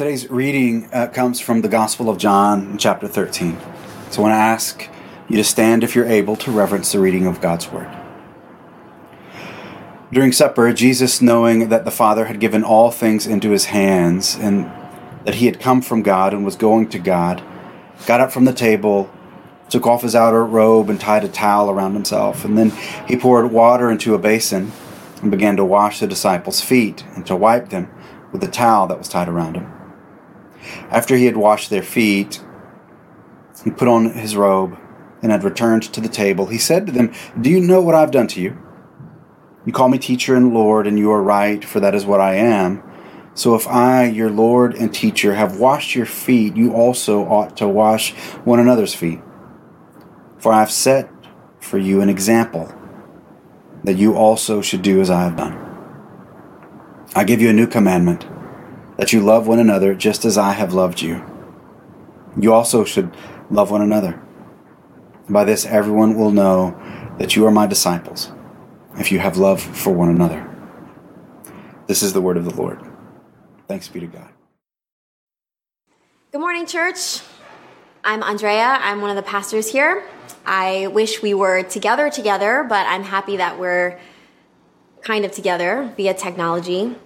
Today's reading uh, comes from the Gospel of John, chapter 13. So I want to ask you to stand if you're able to reverence the reading of God's Word. During supper, Jesus, knowing that the Father had given all things into his hands and that he had come from God and was going to God, got up from the table, took off his outer robe, and tied a towel around himself. And then he poured water into a basin and began to wash the disciples' feet and to wipe them with the towel that was tied around him. After he had washed their feet, he put on his robe and had returned to the table. He said to them, Do you know what I've done to you? You call me teacher and Lord, and you are right, for that is what I am. So if I, your Lord and teacher, have washed your feet, you also ought to wash one another's feet. For I have set for you an example that you also should do as I have done. I give you a new commandment that you love one another just as I have loved you. You also should love one another. By this, everyone will know that you are my disciples, if you have love for one another. This is the word of the Lord. Thanks be to God. Good morning, church. I'm Andrea. I'm one of the pastors here. I wish we were together together, but I'm happy that we're kind of together via technology.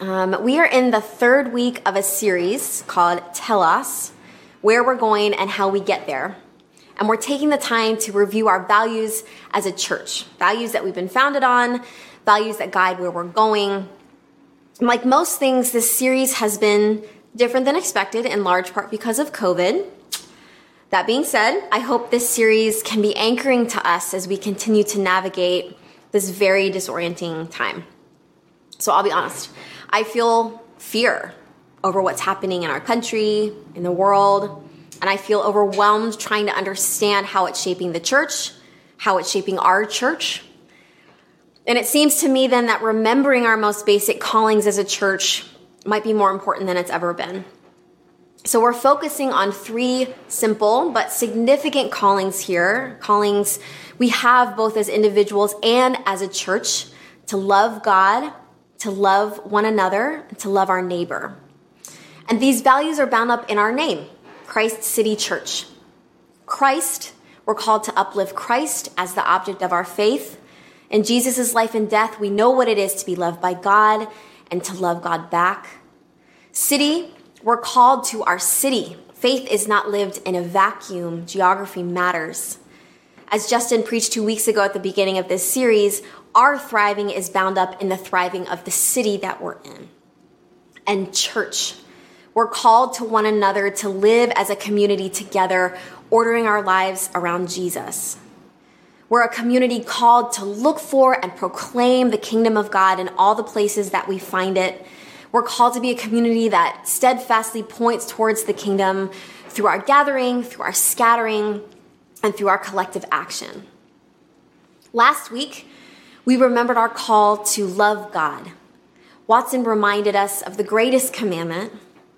Um, we are in the third week of a series called Tell Us where we're going and how we get there. And we're taking the time to review our values as a church, values that we've been founded on, values that guide where we're going. Like most things, this series has been different than expected, in large part because of COVID. That being said, I hope this series can be anchoring to us as we continue to navigate this very disorienting time. So I'll be honest. I feel fear over what's happening in our country, in the world, and I feel overwhelmed trying to understand how it's shaping the church, how it's shaping our church. And it seems to me then that remembering our most basic callings as a church might be more important than it's ever been. So we're focusing on three simple but significant callings here, callings we have both as individuals and as a church to love God to love one another, and to love our neighbor. And these values are bound up in our name, Christ City Church. Christ, we're called to uplift Christ as the object of our faith. In Jesus' life and death, we know what it is to be loved by God and to love God back. City, we're called to our city. Faith is not lived in a vacuum, geography matters. As Justin preached two weeks ago at the beginning of this series, our thriving is bound up in the thriving of the city that we're in. And church, we're called to one another to live as a community together, ordering our lives around Jesus. We're a community called to look for and proclaim the kingdom of God in all the places that we find it. We're called to be a community that steadfastly points towards the kingdom through our gathering, through our scattering, and through our collective action. Last week, we remembered our call to love God. Watson reminded us of the greatest commandment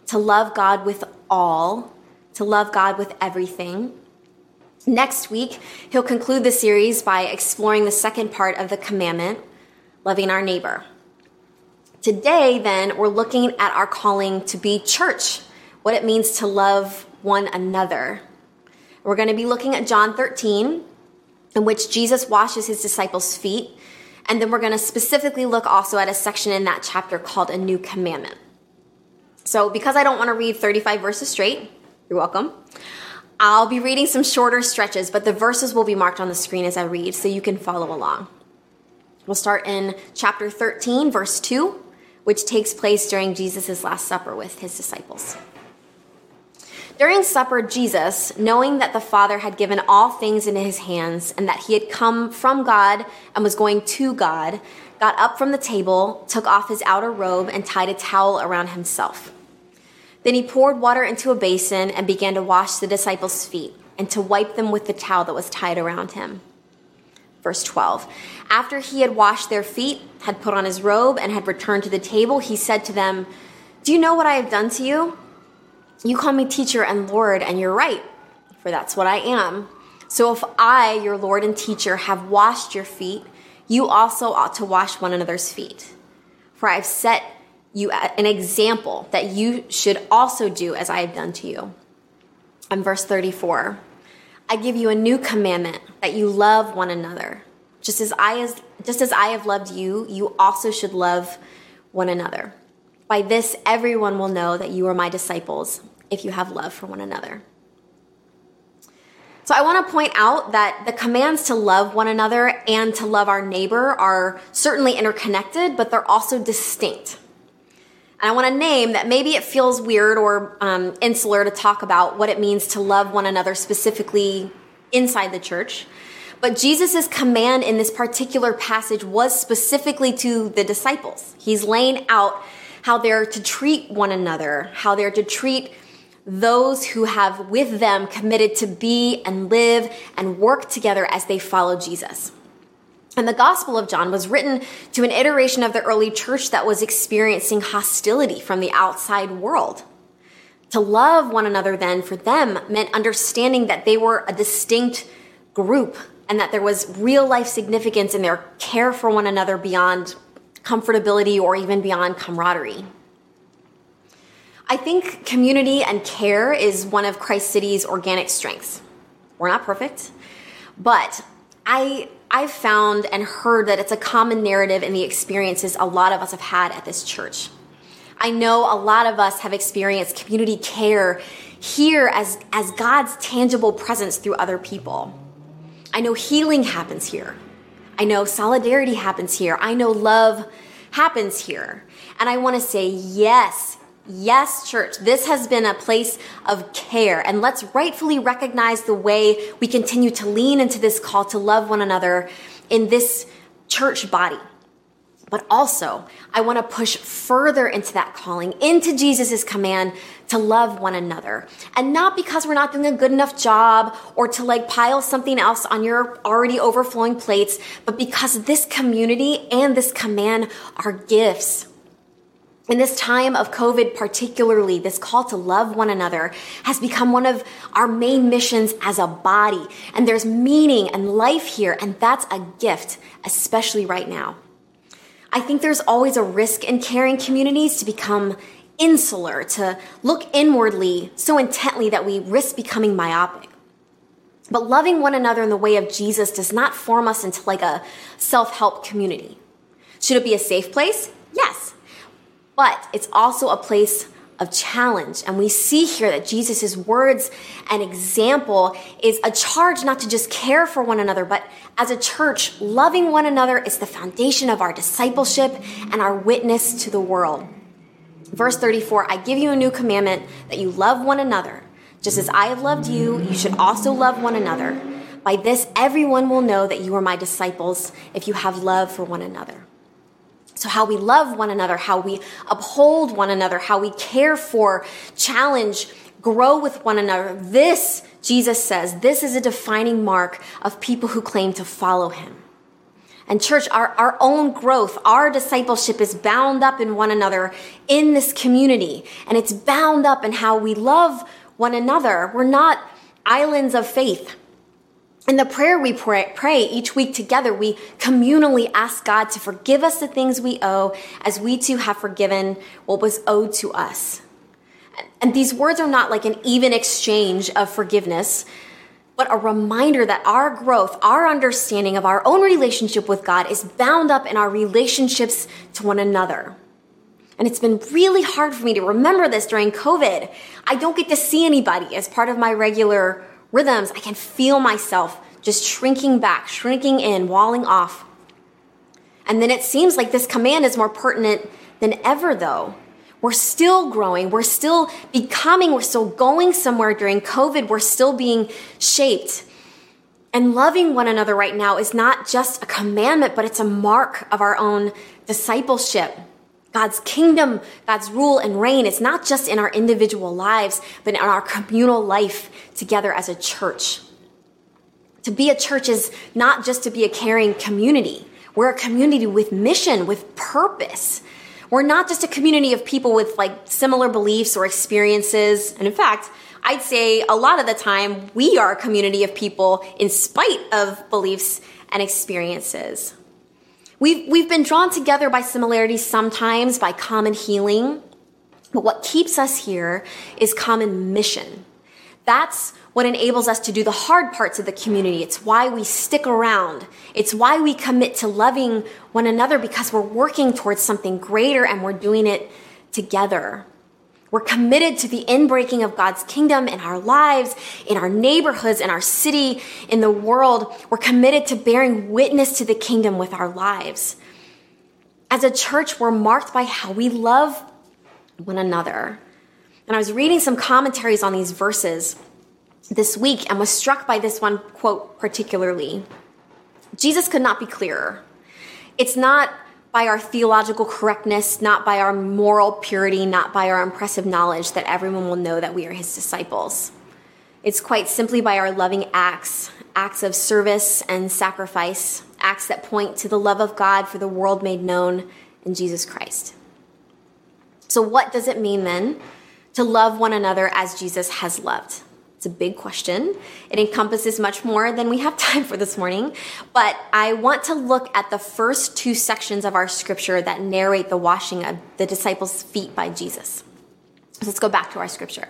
to love God with all, to love God with everything. Next week, he'll conclude the series by exploring the second part of the commandment, loving our neighbor. Today, then, we're looking at our calling to be church, what it means to love one another. We're going to be looking at John 13, in which Jesus washes his disciples' feet and then we're going to specifically look also at a section in that chapter called A New Commandment. So, because I don't want to read 35 verses straight, you're welcome. I'll be reading some shorter stretches, but the verses will be marked on the screen as I read so you can follow along. We'll start in chapter 13, verse 2, which takes place during Jesus' Last Supper with his disciples. During supper, Jesus, knowing that the Father had given all things into his hands and that he had come from God and was going to God, got up from the table, took off his outer robe, and tied a towel around himself. Then he poured water into a basin and began to wash the disciples' feet and to wipe them with the towel that was tied around him. Verse 12 After he had washed their feet, had put on his robe, and had returned to the table, he said to them, Do you know what I have done to you? You call me teacher and Lord, and you're right, for that's what I am. So if I, your Lord and teacher, have washed your feet, you also ought to wash one another's feet. For I've set you an example that you should also do as I have done to you. And verse 34. I give you a new commandment that you love one another. Just as I as just as I have loved you, you also should love one another. By this everyone will know that you are my disciples if you have love for one another. So I want to point out that the commands to love one another and to love our neighbor are certainly interconnected, but they're also distinct. And I want to name that maybe it feels weird or um, insular to talk about what it means to love one another specifically inside the church. But Jesus' command in this particular passage was specifically to the disciples. He's laying out how they're to treat one another, how they're to treat those who have with them committed to be and live and work together as they follow Jesus. And the Gospel of John was written to an iteration of the early church that was experiencing hostility from the outside world. To love one another then for them meant understanding that they were a distinct group and that there was real life significance in their care for one another beyond comfortability or even beyond camaraderie. I think community and care is one of Christ City's organic strengths. We're not perfect, but I I've found and heard that it's a common narrative in the experiences a lot of us have had at this church. I know a lot of us have experienced community care here as, as God's tangible presence through other people. I know healing happens here. I know solidarity happens here. I know love happens here. And I want to say, yes, Yes, church, this has been a place of care, and let's rightfully recognize the way we continue to lean into this call to love one another in this church body. But also, I want to push further into that calling, into Jesus' command to love one another. And not because we're not doing a good enough job or to like pile something else on your already overflowing plates, but because this community and this command are gifts in this time of COVID, particularly, this call to love one another has become one of our main missions as a body. And there's meaning and life here, and that's a gift, especially right now. I think there's always a risk in caring communities to become insular, to look inwardly so intently that we risk becoming myopic. But loving one another in the way of Jesus does not form us into like a self help community. Should it be a safe place? Yes but it's also a place of challenge. And we see here that Jesus' words and example is a charge not to just care for one another, but as a church, loving one another is the foundation of our discipleship and our witness to the world. Verse 34 I give you a new commandment that you love one another. Just as I have loved you, you should also love one another. By this, everyone will know that you are my disciples if you have love for one another. So, how we love one another, how we uphold one another, how we care for, challenge, grow with one another. This, Jesus says, this is a defining mark of people who claim to follow him. And, church, our, our own growth, our discipleship is bound up in one another in this community. And it's bound up in how we love one another. We're not islands of faith. In the prayer we pray, pray, each week together, we communally ask God to forgive us the things we owe as we too have forgiven what was owed to us. And these words are not like an even exchange of forgiveness, but a reminder that our growth, our understanding of our own relationship with God is bound up in our relationships to one another. And it's been really hard for me to remember this during COVID. I don't get to see anybody as part of my regular rhythms, I can feel myself just shrinking back, shrinking in, walling off. And then it seems like this command is more pertinent than ever, though. We're still growing, we're still becoming, we're still going somewhere during COVID, we're still being shaped. And loving one another right now is not just a commandment, but it's a mark of our own discipleship. God's kingdom, God's rule and reign, it's not just in our individual lives, but in our communal life together as a church. To be a church is not just to be a caring community. We're a community with mission, with purpose. We're not just a community of people with like similar beliefs or experiences. And in fact, I'd say a lot of the time we are a community of people in spite of beliefs and experiences. We've, we've been drawn together by similarities sometimes, by common healing. But what keeps us here is common mission. That's what enables us to do the hard parts of the community. It's why we stick around. It's why we commit to loving one another because we're working towards something greater and we're doing it together. We're committed to the inbreaking of God's kingdom in our lives, in our neighborhoods, in our city, in the world. We're committed to bearing witness to the kingdom with our lives. As a church, we're marked by how we love one another. And I was reading some commentaries on these verses this week and was struck by this one quote particularly. Jesus could not be clearer. It's not by our theological correctness, not by our moral purity, not by our impressive knowledge that everyone will know that we are his disciples. It's quite simply by our loving acts, acts of service and sacrifice, acts that point to the love of God for the world made known in Jesus Christ. So, what does it mean then to love one another as Jesus has loved? It's a big question. It encompasses much more than we have time for this morning. But I want to look at the first two sections of our scripture that narrate the washing of the disciples' feet by Jesus. Let's go back to our scripture.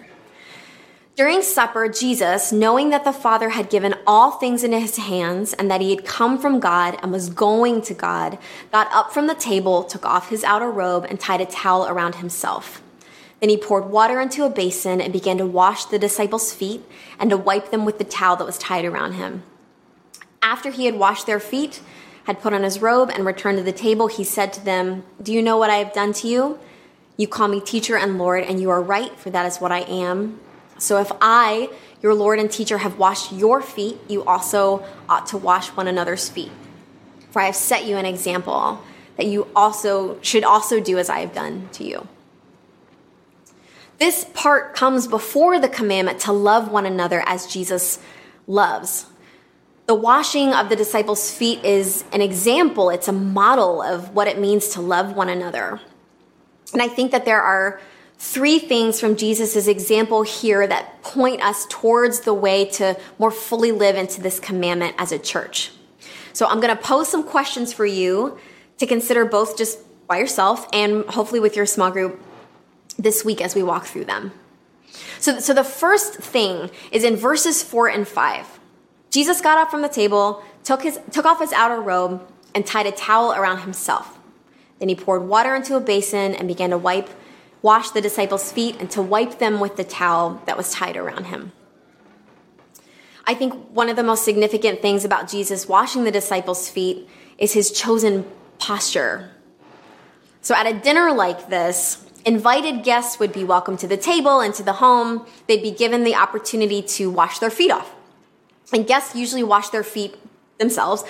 During supper, Jesus, knowing that the Father had given all things into his hands and that he had come from God and was going to God, got up from the table, took off his outer robe, and tied a towel around himself. Then he poured water into a basin and began to wash the disciples' feet and to wipe them with the towel that was tied around him. After he had washed their feet, had put on his robe, and returned to the table, he said to them, Do you know what I have done to you? You call me teacher and Lord, and you are right, for that is what I am. So if I, your Lord and teacher, have washed your feet, you also ought to wash one another's feet. For I have set you an example that you also should also do as I have done to you. This part comes before the commandment to love one another as Jesus loves. The washing of the disciples' feet is an example, it's a model of what it means to love one another. And I think that there are three things from Jesus' example here that point us towards the way to more fully live into this commandment as a church. So I'm going to pose some questions for you to consider both just by yourself and hopefully with your small group this week as we walk through them. So, so the first thing is in verses four and five. Jesus got up from the table, took, his, took off his outer robe, and tied a towel around himself. Then he poured water into a basin and began to wipe, wash the disciples' feet and to wipe them with the towel that was tied around him. I think one of the most significant things about Jesus washing the disciples' feet is his chosen posture. So at a dinner like this, Invited guests would be welcome to the table and to the home. They'd be given the opportunity to wash their feet off. And guests usually wash their feet themselves,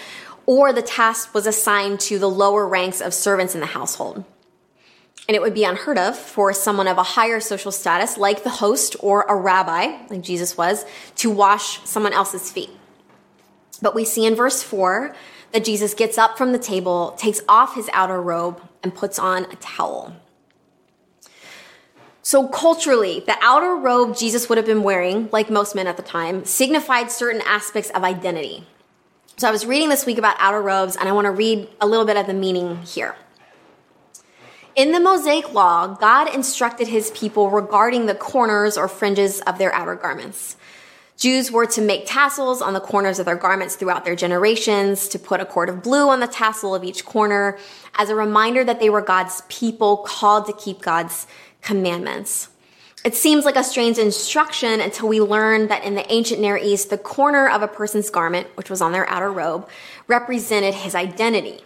or the task was assigned to the lower ranks of servants in the household. And it would be unheard of for someone of a higher social status, like the host or a rabbi, like Jesus was, to wash someone else's feet. But we see in verse 4 that Jesus gets up from the table, takes off his outer robe, and puts on a towel. So culturally, the outer robe Jesus would have been wearing, like most men at the time, signified certain aspects of identity. So I was reading this week about outer robes, and I want to read a little bit of the meaning here. In the Mosaic Law, God instructed his people regarding the corners or fringes of their outer garments. Jews were to make tassels on the corners of their garments throughout their generations, to put a cord of blue on the tassel of each corner as a reminder that they were God's people called to keep God's commandments. It seems like a strange instruction until we learn that in the ancient Near East, the corner of a person's garment, which was on their outer robe, represented his identity.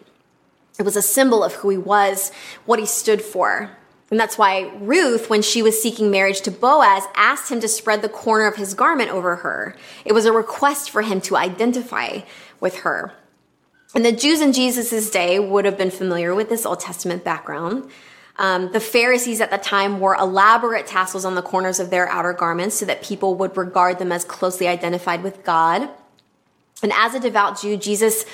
It was a symbol of who he was, what he stood for. And that's why Ruth, when she was seeking marriage to Boaz, asked him to spread the corner of his garment over her. It was a request for him to identify with her. And the Jews in Jesus' day would have been familiar with this Old Testament background. Um, the Pharisees at the time wore elaborate tassels on the corners of their outer garments so that people would regard them as closely identified with God. And as a devout Jew, Jesus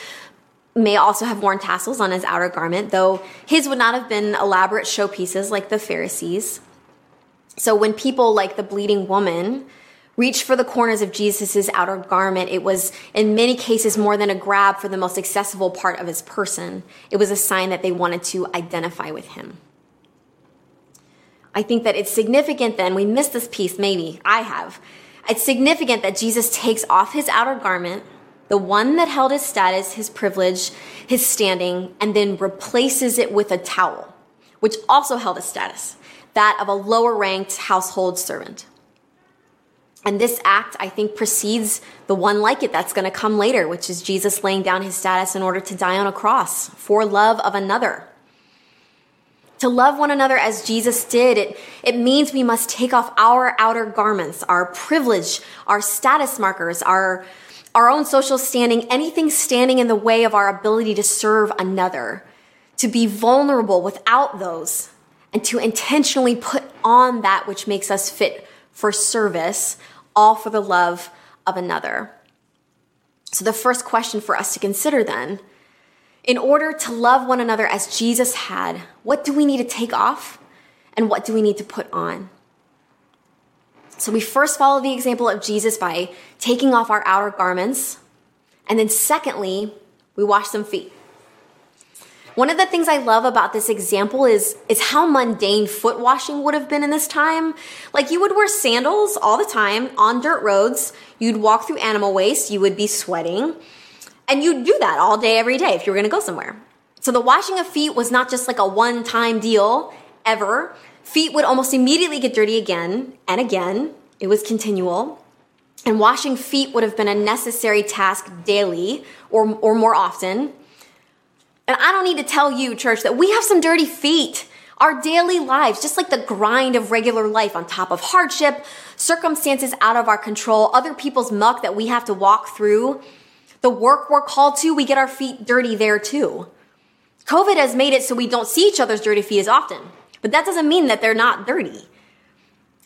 may also have worn tassels on his outer garment, though his would not have been elaborate showpieces like the Pharisees. So when people like the bleeding woman reached for the corners of Jesus' outer garment. It was, in many cases, more than a grab for the most accessible part of his person. It was a sign that they wanted to identify with him. I think that it's significant then, we missed this piece, maybe, I have. It's significant that Jesus takes off his outer garment, the one that held his status, his privilege, his standing, and then replaces it with a towel, which also held his status, that of a lower ranked household servant. And this act, I think, precedes the one like it that's going to come later, which is Jesus laying down his status in order to die on a cross for love of another. To love one another as Jesus did, it, it means we must take off our outer garments, our privilege, our status markers, our, our own social standing, anything standing in the way of our ability to serve another, to be vulnerable without those, and to intentionally put on that which makes us fit for service, all for the love of another. So, the first question for us to consider then in order to love one another as Jesus had, what do we need to take off and what do we need to put on? So, we first follow the example of Jesus by taking off our outer garments. And then, secondly, we wash some feet. One of the things I love about this example is, is how mundane foot washing would have been in this time. Like you would wear sandals all the time on dirt roads. You'd walk through animal waste. You would be sweating. And you'd do that all day, every day if you were to go somewhere. So the washing of feet was not just like a one time deal ever. Feet would almost immediately get dirty again and again. It was continual. And washing feet would have been a necessary task daily or, or more often. And I don't need to tell you, church, that we have some dirty feet. Our daily lives, just like the grind of regular life on top of hardship, circumstances out of our control, other people's muck that we have to walk through, the work we're called to, we get our feet dirty there too. COVID has made it so we don't see each other's dirty feet as often, but that doesn't mean that they're not dirty.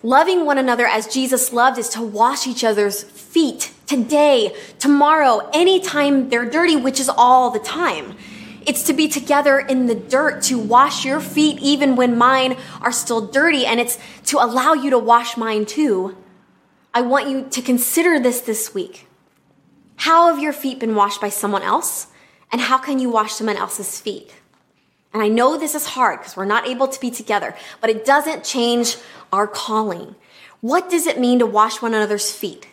Loving one another as Jesus loved is to wash each other's feet today, tomorrow, anytime they're dirty, which is all the time. It's to be together in the dirt, to wash your feet even when mine are still dirty, and it's to allow you to wash mine too. I want you to consider this this week. How have your feet been washed by someone else? And how can you wash someone else's feet? And I know this is hard because we're not able to be together, but it doesn't change our calling. What does it mean to wash one another's feet?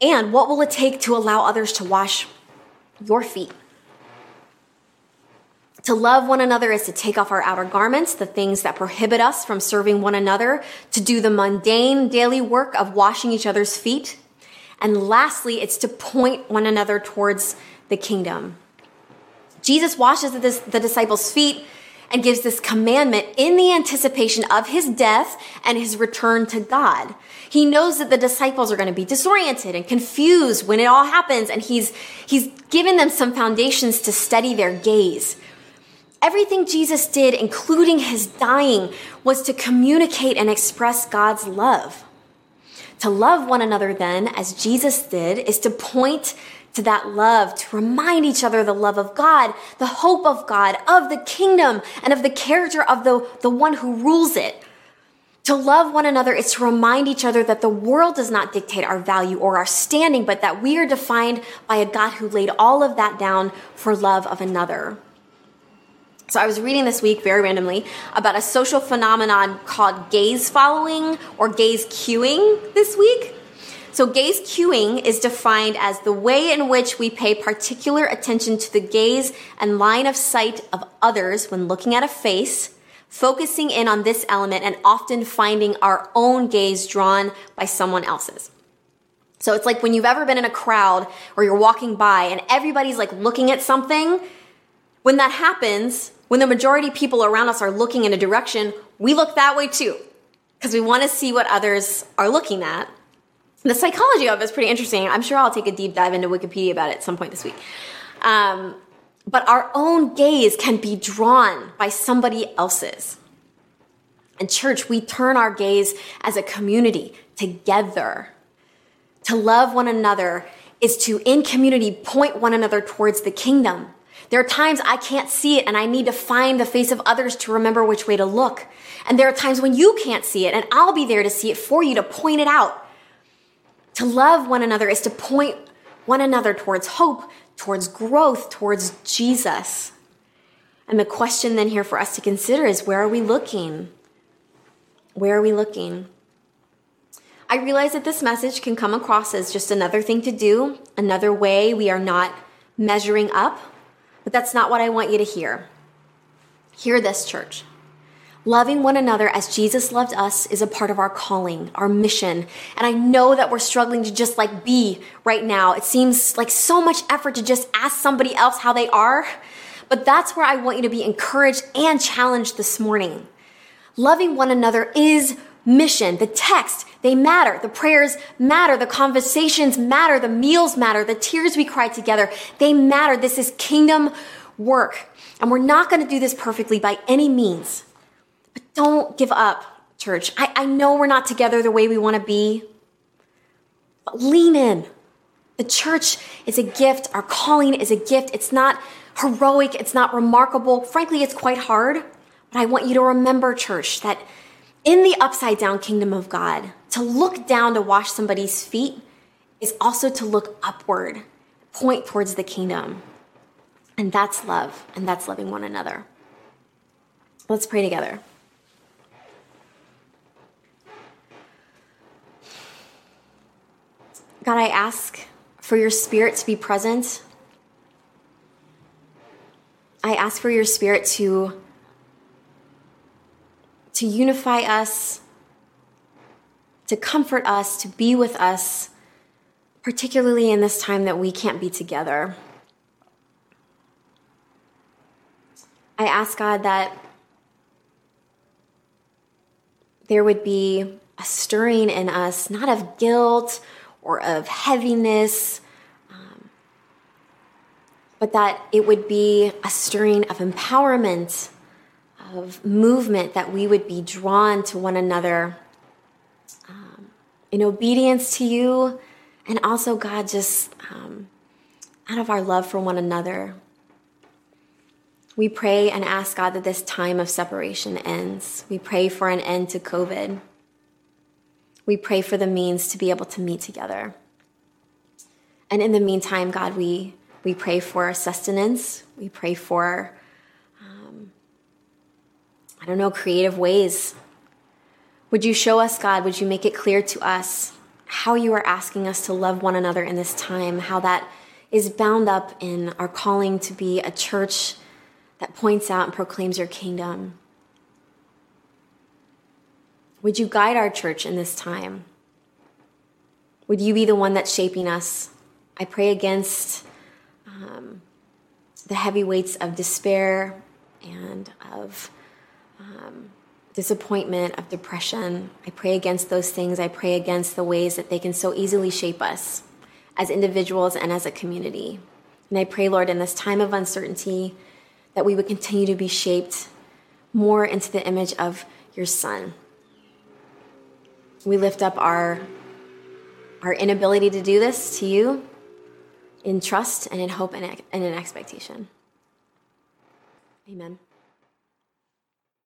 And what will it take to allow others to wash your feet? To love one another is to take off our outer garments, the things that prohibit us from serving one another, to do the mundane daily work of washing each other's feet. And lastly, it's to point one another towards the kingdom. Jesus washes the, disciples' feet and gives this commandment in the anticipation of his death and his return to God. He knows that the disciples are going to be disoriented and confused when it all happens, and he's, he's given them some foundations to steady their gaze. Everything Jesus did, including his dying, was to communicate and express God's love. To love one another, then, as Jesus did, is to point to that love, to remind each other the love of God, the hope of God, of the kingdom, and of the character of the, the one who rules it. To love one another is to remind each other that the world does not dictate our value or our standing, but that we are defined by a God who laid all of that down for love of another. So I was reading this week very randomly about a social phenomenon called gaze following or gaze cueing this week. So gaze cueing is defined as the way in which we pay particular attention to the gaze and line of sight of others when looking at a face, focusing in on this element and often finding our own gaze drawn by someone else's. So it's like when you've ever been in a crowd or you're walking by and everybody's like looking at something. When that happens, when the majority people around us are looking in a direction, we look that way too, because we want to see what others are looking at. The psychology of it is pretty interesting. I'm sure I'll take a deep dive into Wikipedia about it at some point this week. Um, but our own gaze can be drawn by somebody else's. In church, we turn our gaze as a community together. To love one another is to, in community, point one another towards the kingdom there are times I can't see it and I need to find the face of others to remember which way to look. And there are times when you can't see it and I'll be there to see it for you to point it out. To love one another is to point one another towards hope, towards growth, towards Jesus. And the question then here for us to consider is where are we looking? Where are we looking? I realize that this message can come across as just another thing to do, another way we are not measuring up, but that's not what I want you to hear. Hear this, church. Loving one another as Jesus loved us is a part of our calling, our mission. And I know that we're struggling to just like be right now. It seems like so much effort to just ask somebody else how they are. But that's where I want you to be encouraged and challenged this morning. Loving one another is mission. The text, they matter. The prayers matter. The conversations matter. The meals matter. The tears we cry together, they matter. This is kingdom work. And we're not going to do this perfectly by any means. But don't give up, church. I, I know we're not together the way we want to be, but lean in. The church is a gift. Our calling is a gift. It's not heroic. It's not remarkable. Frankly, it's quite hard. But I want you to remember, church, that in the upside down kingdom of God, to look down to wash somebody's feet is also to look upward, point towards the kingdom. And that's love, and that's loving one another. Let's pray together. God, I ask for your spirit to be present. I ask for your spirit to, to unify us, to comfort us, to be with us, particularly in this time that we can't be together. I ask God that there would be a stirring in us, not of guilt or of heaviness, um, but that it would be a stirring of empowerment, of movement, that we would be drawn to one another um, in obedience to you, and also, God, just um, out of our love for one another. We pray and ask God that this time of separation ends. We pray for an end to COVID. We pray for the means to be able to meet together. And in the meantime, God, we, we pray for sustenance. We pray for, I don't know, creative ways. Would you show us, God? Would you make it clear to us how you are asking us to love one another in this time? How that is bound up in our calling to be a church that points out and proclaims your kingdom. Would you guide our church in this time? Would you be the one that's shaping us? I pray against um, the heavy weights of despair and of um, disappointment, of depression. I pray against those things. I pray against the ways that they can so easily shape us as individuals and as a community. And I pray, Lord, in this time of uncertainty, that we would continue to be shaped more into the image of your Son. We lift up our, our inability to do this to you in trust and in hope and, in expectation. Amen.